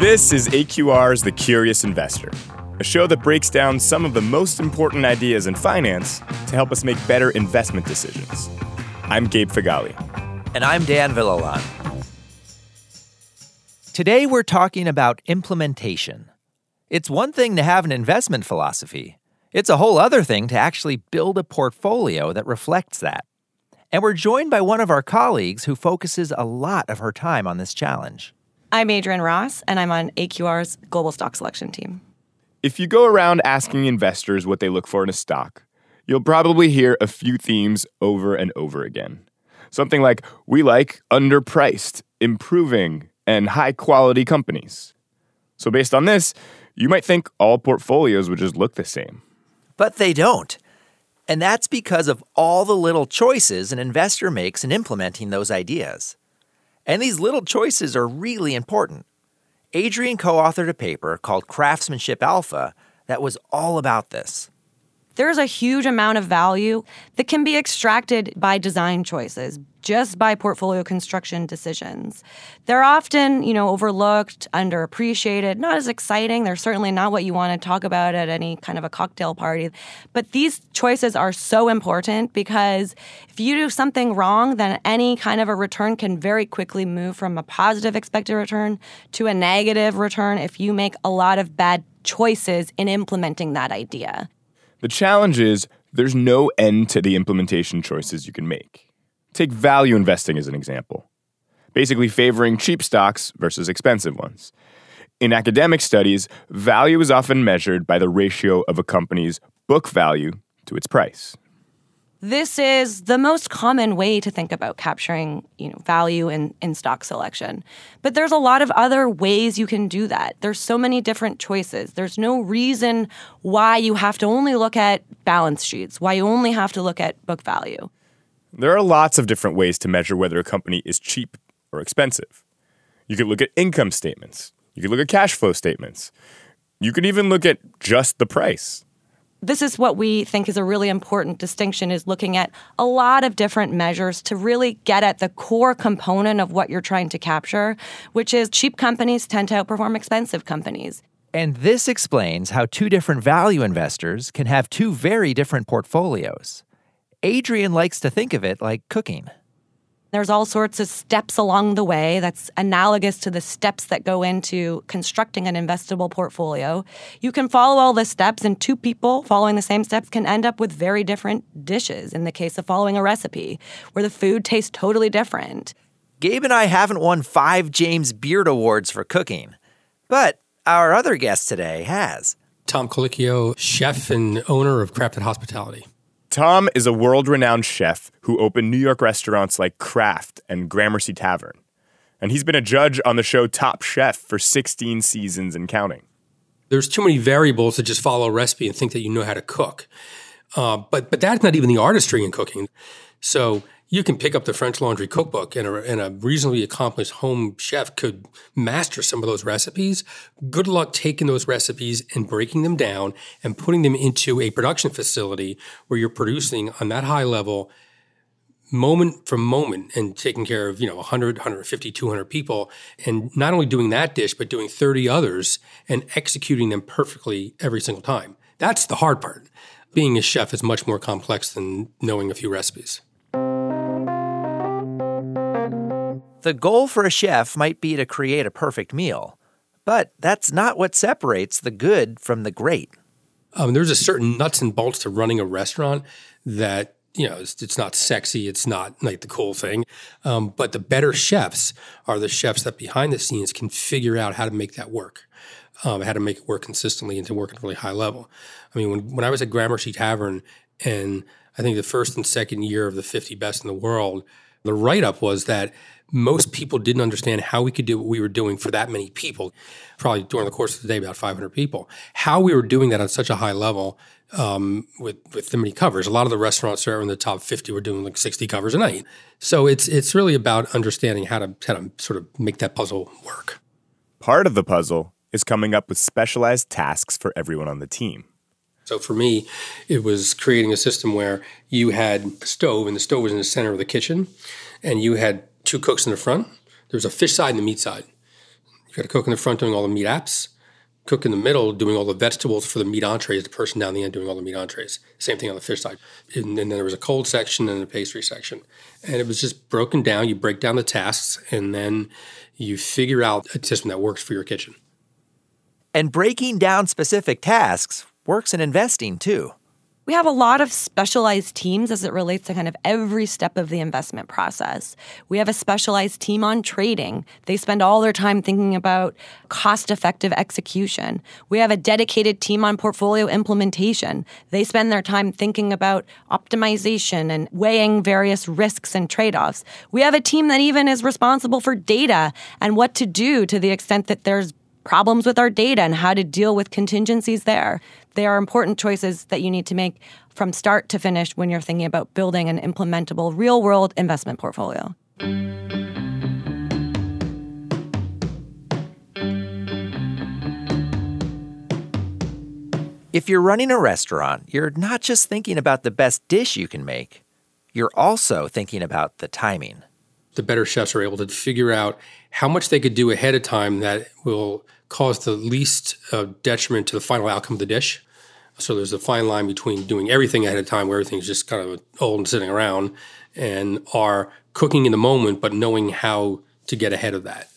This is AQR's The Curious Investor, a show that breaks down some of the most important ideas in finance to help us make better investment decisions. I'm Gabe Feghali. And I'm Dan Villalon. Today we're talking about implementation. It's one thing to have an investment philosophy, it's a whole other thing to actually build a portfolio that reflects that. And we're joined by one of our colleagues who focuses a lot of her time on this challenge. I'm Adrienne Ross, and I'm on AQR's global stock selection team. If you go around asking investors what they look for in a stock, you'll probably hear a few themes over and over again. Something like, we like underpriced, improving, and high quality companies. So, based on this, you might think all portfolios would just look the same. But they don't. And that's because of all the little choices an investor makes in implementing those ideas. And these little choices are really important. Adrienne co authored a paper called Craftsmanship Alpha that was all about this. There's a huge amount of value that can be extracted by design choices, just by portfolio construction decisions. They're often, you know, overlooked, underappreciated, not as exciting. They're certainly not what you want to talk about at any kind of a cocktail party. But these choices are so important because if you do something wrong, then any kind of a return can very quickly move from a positive expected return to a negative return if you make a lot of bad choices in implementing that idea. The challenge is there's no end to the implementation choices you can make. Take value investing as an example, basically favoring cheap stocks versus expensive ones. In academic studies, value is often measured by the ratio of a company's book value to its price. This is the most common way to think about capturing, you know, value in, in stock selection. But there's a lot of other ways you can do that. There's so many different choices. There's no reason why you have to only look at balance sheets, why you only have to look at book value. There are lots of different ways to measure whether a company is cheap or expensive. You could look at income statements. You could look at cash flow statements. You could even look at just the price this is what we think is a really important distinction is looking at a lot of different measures to really get at the core component of what you're trying to capture, which is cheap companies tend to outperform expensive companies. And this explains how two different value investors can have two very different portfolios. Adrienne likes to think of it like cooking. There's all sorts of steps along the way that's analogous to the steps that go into constructing an investable portfolio. You can follow all the steps, and two people following the same steps can end up with very different dishes in the case of following a recipe, where the food tastes totally different. Gabe and I haven't won five James Beard Awards for cooking, but our other guest today has. Tom Colicchio, chef and owner of Crafted Hospitality. Tom is a world renowned chef who opened New York restaurants like Craft and Gramercy Tavern. And he's been a judge on the show Top Chef for 16 seasons and counting. There's too many variables to just follow a recipe and think that you know how to cook. Uh, but, but that's not even the artistry in cooking. So you can pick up the French Laundry cookbook, and a, and a, reasonably accomplished home chef could master some of those recipes. Good luck taking those recipes and breaking them down and putting them into a production facility where you're producing on that high level moment from moment and taking care of you know 100 150 200 people. And not only doing that dish but doing 30 others and executing them perfectly every single time. That's the hard part. Being a chef is much more complex than knowing a few recipes The goal for a chef might be to create a perfect meal, but that's not what separates the good from the great. Um, there's a certain nuts and bolts to running a restaurant that you know it's, it's not sexy, it's not like the cool thing, um, but the better chefs are the chefs that behind the scenes can figure out how to make that work. Um, how to make it work consistently and to work at a really high level. I mean, when, when I was at Gramercy Tavern and I think the first and second year of the 50 best in the world, the write up was that most people didn't understand how we could do what we were doing for that many people. Probably during the course of the day, about 500 people. How we were doing that on such a high level um, with with the many covers. A lot of the restaurants that are in the top 50 were doing like 60 covers a night. So it's it's really about understanding how to how to sort of make that puzzle work. Part of the puzzle is coming up with specialized tasks for everyone on the team. So for me, it was creating a system where you had a stove, and the stove was in the center of the kitchen, and you had two cooks in the front. There was a fish side and a meat side. You've got a cook in the front doing all the meat apps, cook in the middle doing all the vegetables for the meat entrees, the person down the end doing all the meat entrees. Same thing on the fish side. And then there was a cold section and a pastry section. And it was just broken down. You break down the tasks and then you figure out a system that works for your kitchen. And breaking down specific tasks works in investing too. We have a lot of specialized teams as it relates to kind of every step of the investment process. We have a specialized team on trading. They spend all their time thinking about cost effective execution. We have a dedicated team on portfolio implementation. They spend their time thinking about optimization and weighing various risks and trade offs. We have a team that even is responsible for data and what to do to the extent that there's problems with our data and how to deal with contingencies there. They are important choices that you need to make from start to finish when you're thinking about building an implementable real world investment portfolio. If you're running a restaurant, you're not just thinking about the best dish you can make, you're also thinking about the timing. The better chefs are able to figure out how much they could do ahead of time that will cause the least uh, detriment to the final outcome of the dish. So there's a fine line between doing everything ahead of time, where everything's just kind of old and sitting around, and are cooking in the moment, but knowing how to get ahead of that.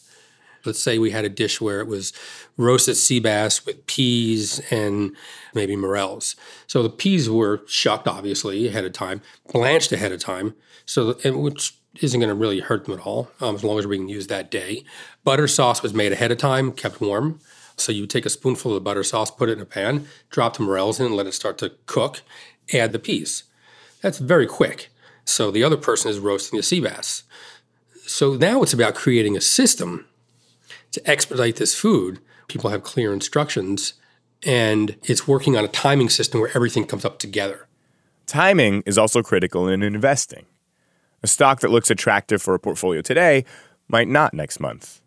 Let's say we had a dish where it was roasted sea bass with peas and maybe morels. So the peas were shucked, obviously, ahead of time, blanched ahead of time, so which isn't going to really hurt them at all, um, as long as we can use that day. Butter sauce was made ahead of time, kept warm. So you take a spoonful of the butter sauce, put it in a pan, drop the morels in, let it start to cook, add the peas. That's very quick. So the other person is roasting the sea bass. So now it's about creating a system to expedite this food. People have clear instructions, and it's working on a timing system where everything comes up together. Timing is also critical in investing. A stock that looks attractive for a portfolio today might not next month.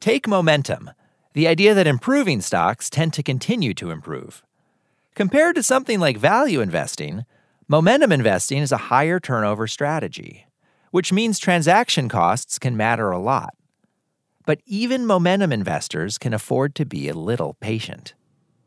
Take momentum the idea that improving stocks tend to continue to improve. Compared to something like value investing, momentum investing is a higher turnover strategy, which means transaction costs can matter a lot. But even momentum investors can afford to be a little patient.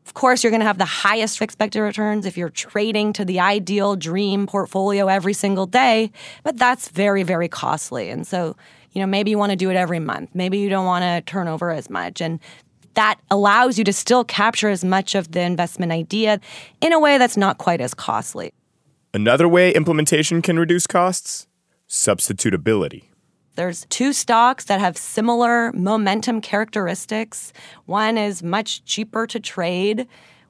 Of course, you're going to have the highest expected returns if you're trading to the ideal dream portfolio every single day, but that's very, very costly. And so, you know, maybe you want to do it every month. Maybe you don't want to turn over as much. And that allows you to still capture as much of the investment idea in a way that's not quite as costly. Another way implementation can reduce costs substitutability. There's two stocks that have similar momentum characteristics. One is much cheaper to trade.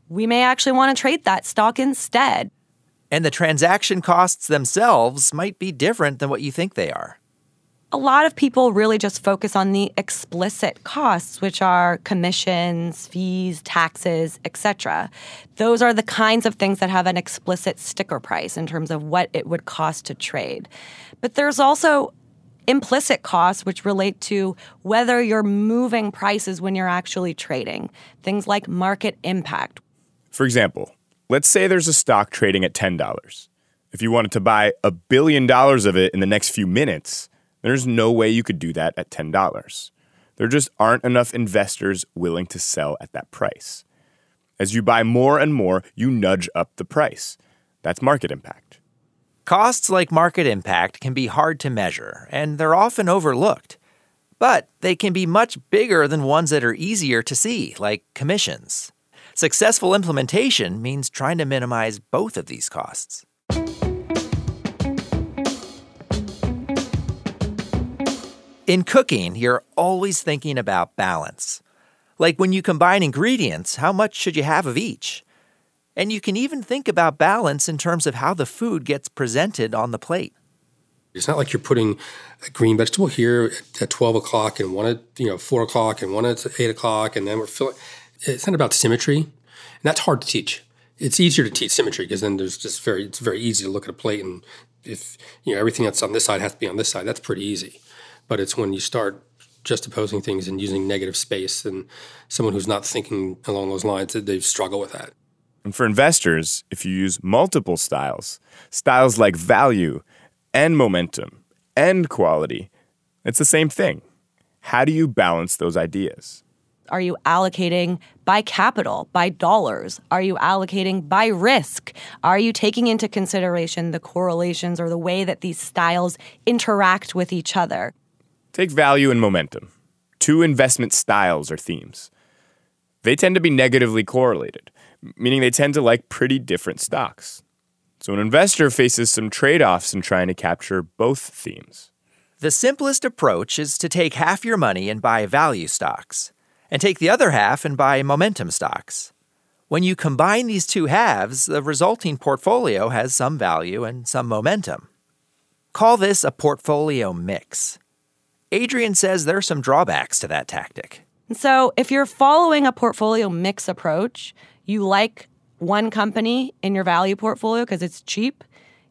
We may actually want to trade that stock instead. And the transaction costs themselves might be different than what you think they are a lot of people really just focus on the explicit costs which are commissions fees taxes etc those are the kinds of things that have an explicit sticker price in terms of what it would cost to trade. But there's also implicit costs which relate to whether you're moving prices when you're actually trading. Things like market impact. For example let's say there's a stock trading at $10 if you wanted to buy a billion dollars of it in the next few minutes there's no way you could do that at $10. There just aren't enough investors willing to sell at that price. As you buy more and more, you nudge up the price. That's market impact. Costs like market impact can be hard to measure, and they're often overlooked. But they can be much bigger than ones that are easier to see, like commissions. Successful implementation means trying to minimize both of these costs. In cooking, you're always thinking about balance. Like when you combine ingredients, how much should you have of each? And you can even think about balance in terms of how the food gets presented on the plate. It's not like you're putting a green vegetable here at 12 o'clock and one at you know 4 o'clock and one at 8 o'clock and then we're filling. It's not about symmetry, and that's hard to teach. It's easier to teach symmetry because then there's just very it's very easy to look at a plate and if you know everything that's on this side has to be on this side. That's pretty easy but it's when you start just opposing things and using negative space and someone who's not thinking along those lines that they struggle with that and for investors if you use multiple styles styles like value and momentum and quality it's the same thing how do you balance those ideas Are you allocating by capital, by dollars? Are you allocating by risk? Are you taking into consideration the correlations or the way that these styles interact with each other? Take value and momentum, two investment styles or themes. They tend to be negatively correlated, meaning they tend to like pretty different stocks. So an investor faces some trade offs in trying to capture both themes. The simplest approach is to take half your money and buy value stocks and take the other half and buy momentum stocks. When you combine these two halves, the resulting portfolio has some value and some momentum. Call this a portfolio mix. Adrienne says there are some drawbacks to that tactic. So, if you're following a portfolio mix approach, you like one company in your value portfolio because it's cheap,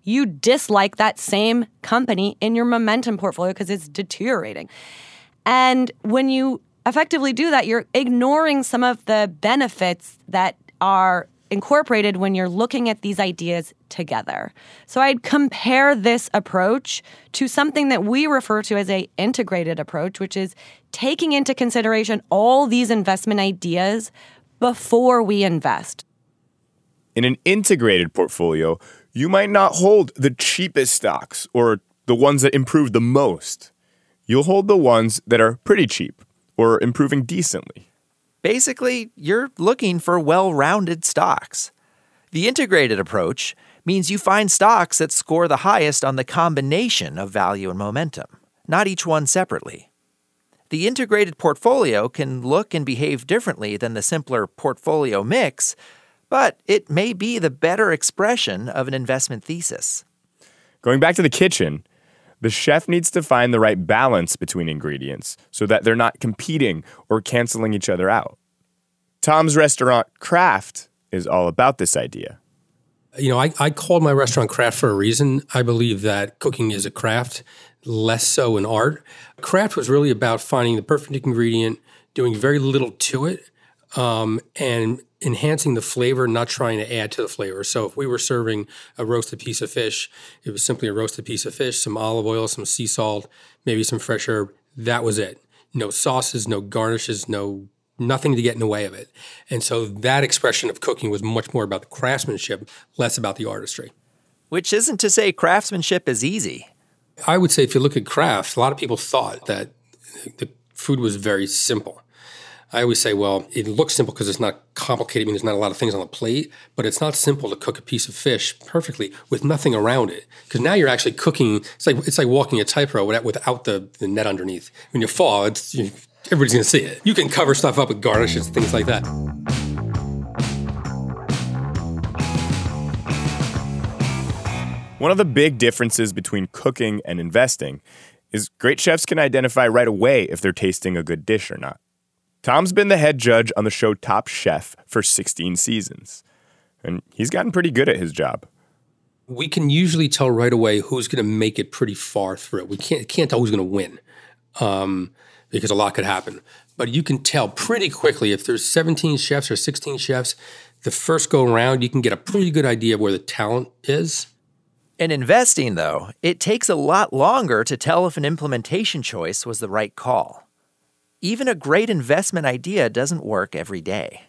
you dislike that same company in your momentum portfolio because it's deteriorating. And when you effectively do that, you're ignoring some of the benefits that are incorporated when you're looking at these ideas together. So I'd compare this approach to something that we refer to as a integrated approach, which is taking into consideration all these investment ideas before we invest. In an integrated portfolio, you might not hold the cheapest stocks or the ones that improve the most. You'll hold the ones that are pretty cheap or improving decently. Basically, you're looking for well rounded stocks. The integrated approach means you find stocks that score the highest on the combination of value and momentum, not each one separately. The integrated portfolio can look and behave differently than the simpler portfolio mix, but it may be the better expression of an investment thesis. Going back to the kitchen, the chef needs to find the right balance between ingredients so that they're not competing or canceling each other out. Tom's restaurant, Craft, is all about this idea. You know, I, I called my restaurant craft for a reason. I believe that cooking is a craft, less so an art. Craft was really about finding the perfect ingredient, doing very little to it, um, and enhancing the flavor, not trying to add to the flavor. So if we were serving a roasted piece of fish, it was simply a roasted piece of fish, some olive oil, some sea salt, maybe some fresh herb. That was it. No sauces, no garnishes, no nothing to get in the way of it. And so that expression of cooking was much more about the craftsmanship, less about the artistry. Which isn't to say craftsmanship is easy. I would say if you look at craft, a lot of people thought that the food was very simple. I always say, well, it looks simple because it's not complicated. I mean, there's not a lot of things on the plate, but it's not simple to cook a piece of fish perfectly with nothing around it. Because now you're actually cooking. It's like it's like walking a tightrope without, the, the net underneath. When you fall, it's you, everybody's going to see it. You can cover stuff up with garnishes, things like that. One of the big differences between cooking and investing is great chefs can identify right away if they're tasting a good dish or not. Tom's been the head judge on the show Top Chef for 16 seasons, and he's gotten pretty good at his job. We can usually tell right away who's going to make it pretty far through. It. We can't can't tell who's going to win um, because a lot could happen. But you can tell pretty quickly if there's 17 chefs or 16 chefs. The first go around, you can get a pretty good idea of where the talent is. In investing, though, it takes a lot longer to tell if an implementation choice was the right call even a great investment idea doesn't work every day.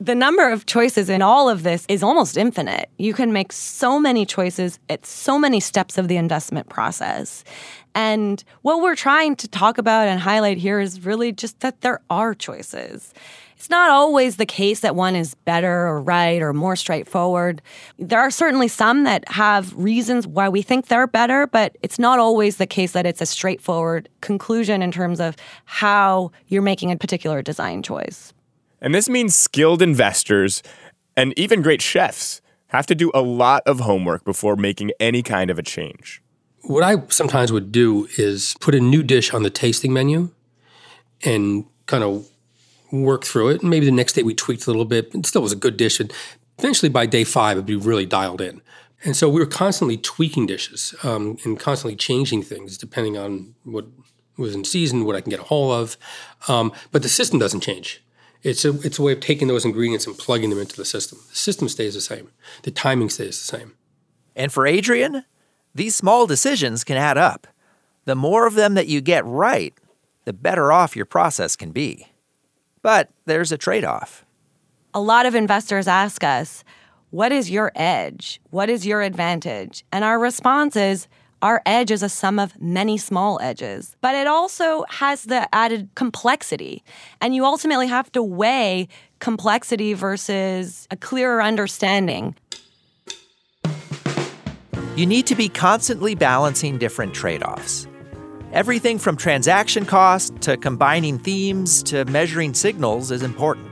The number of choices in all of this is almost infinite. You can make so many choices at so many steps of the investment process. And what we're trying to talk about and highlight here is really just that there are choices. It's not always the case that one is better or right or more straightforward. There are certainly some that have reasons why we think they're better, but it's not always the case that it's a straightforward conclusion in terms of how you're making a particular design choice. And this means skilled investors and even great chefs have to do a lot of homework before making any kind of a change. What I sometimes would do is put a new dish on the tasting menu and kind of work through it. And maybe the next day we tweaked a little bit. It still was a good dish. And eventually by day five, it'd be really dialed in. And so we were constantly tweaking dishes um, and constantly changing things depending on what was in season, what I can get a hold of. Um, but the system doesn't change. It's a, it's a way of taking those ingredients and plugging them into the system. The system stays the same. The timing stays the same. And for Adrienne, these small decisions can add up. The more of them that you get right, the better off your process can be. But there's a trade off. A lot of investors ask us, What is your edge? What is your advantage? And our response is, our edge is a sum of many small edges, but it also has the added complexity. And you ultimately have to weigh complexity versus a clearer understanding. You need to be constantly balancing different trade offs. Everything from transaction cost to combining themes to measuring signals is important.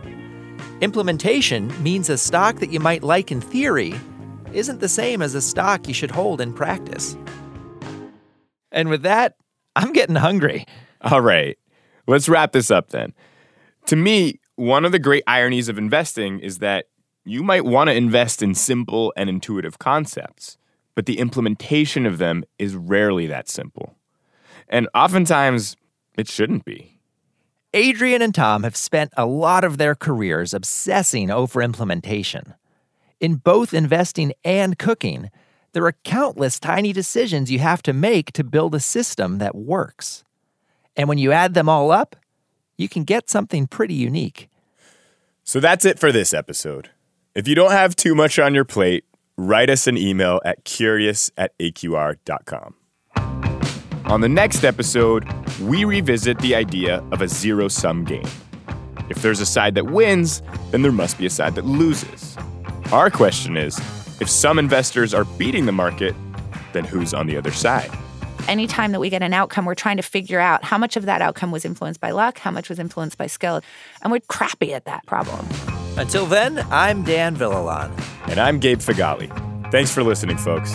Implementation means a stock that you might like in theory isn't the same as a stock you should hold in practice. And with that, I'm getting hungry. All right, let's wrap this up then. To me, one of the great ironies of investing is that you might want to invest in simple and intuitive concepts, but the implementation of them is rarely that simple. And oftentimes, it shouldn't be. Adrienne and Tom have spent a lot of their careers obsessing over implementation. In both investing and cooking, there are countless tiny decisions you have to make to build a system that works. And when you add them all up, you can get something pretty unique. So that's it for this episode. If you don't have too much on your plate, write us an email at curious at aqr.com. On the next episode, we revisit the idea of a zero sum game. If there's a side that wins, then there must be a side that loses. Our question is if some investors are beating the market, then who's on the other side? Anytime that we get an outcome, we're trying to figure out how much of that outcome was influenced by luck, how much was influenced by skill, and we're crappy at that problem. Until then, I'm Dan Villalon. And I'm Gabe Feghali. Thanks for listening, folks.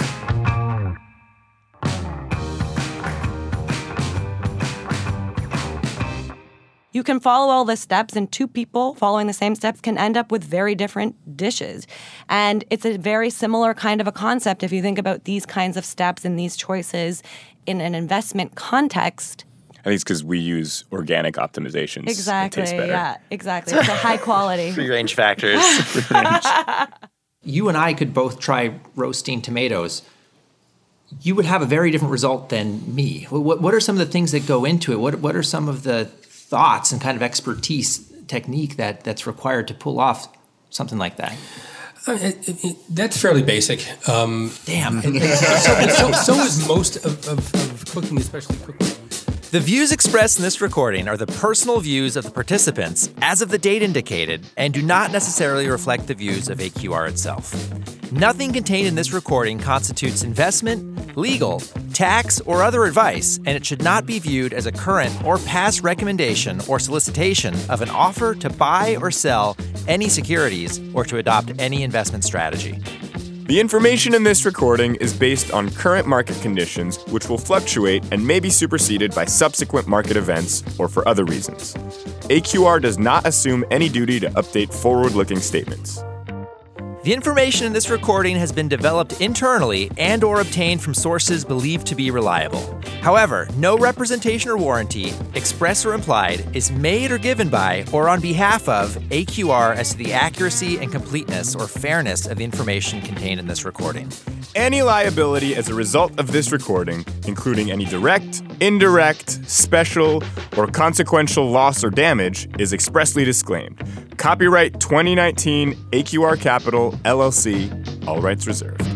You can follow all the steps, and two people following the same steps can end up with very different dishes. And it's a very similar kind of a concept if you think about these kinds of steps and these choices in an investment context. I think it's because we use organic optimizations. Exactly. Yeah, exactly. It's a high quality. Free range factors. you and I could both try roasting tomatoes. You would have a very different result than me. What, what are some of the things that go into it? What, what are some of the thoughts and kind of expertise technique that that's required to pull off something like that? Uh, it, it, it, that's fairly basic. Um, Damn. so, so, so, is most of, of, of cooking, especially cooking. The views expressed in this recording are the personal views of the participants as of the date indicated and do not necessarily reflect the views of AQR itself. Nothing contained in this recording constitutes investment, legal, tax, or other advice, and it should not be viewed as a current or past recommendation or solicitation of an offer to buy or sell any securities or to adopt any investment strategy. The information in this recording is based on current market conditions, which will fluctuate and may be superseded by subsequent market events or for other reasons. AQR does not assume any duty to update forward looking statements. The information in this recording has been developed internally and or obtained from sources believed to be reliable. However, no representation or warranty, express or implied, is made or given by or on behalf of AQR as to the accuracy and completeness or fairness of the information contained in this recording. Any liability as a result of this recording, including any direct, indirect, special, or consequential loss or damage, is expressly disclaimed. Copyright 2019 AQR Capital LLC, all rights reserved.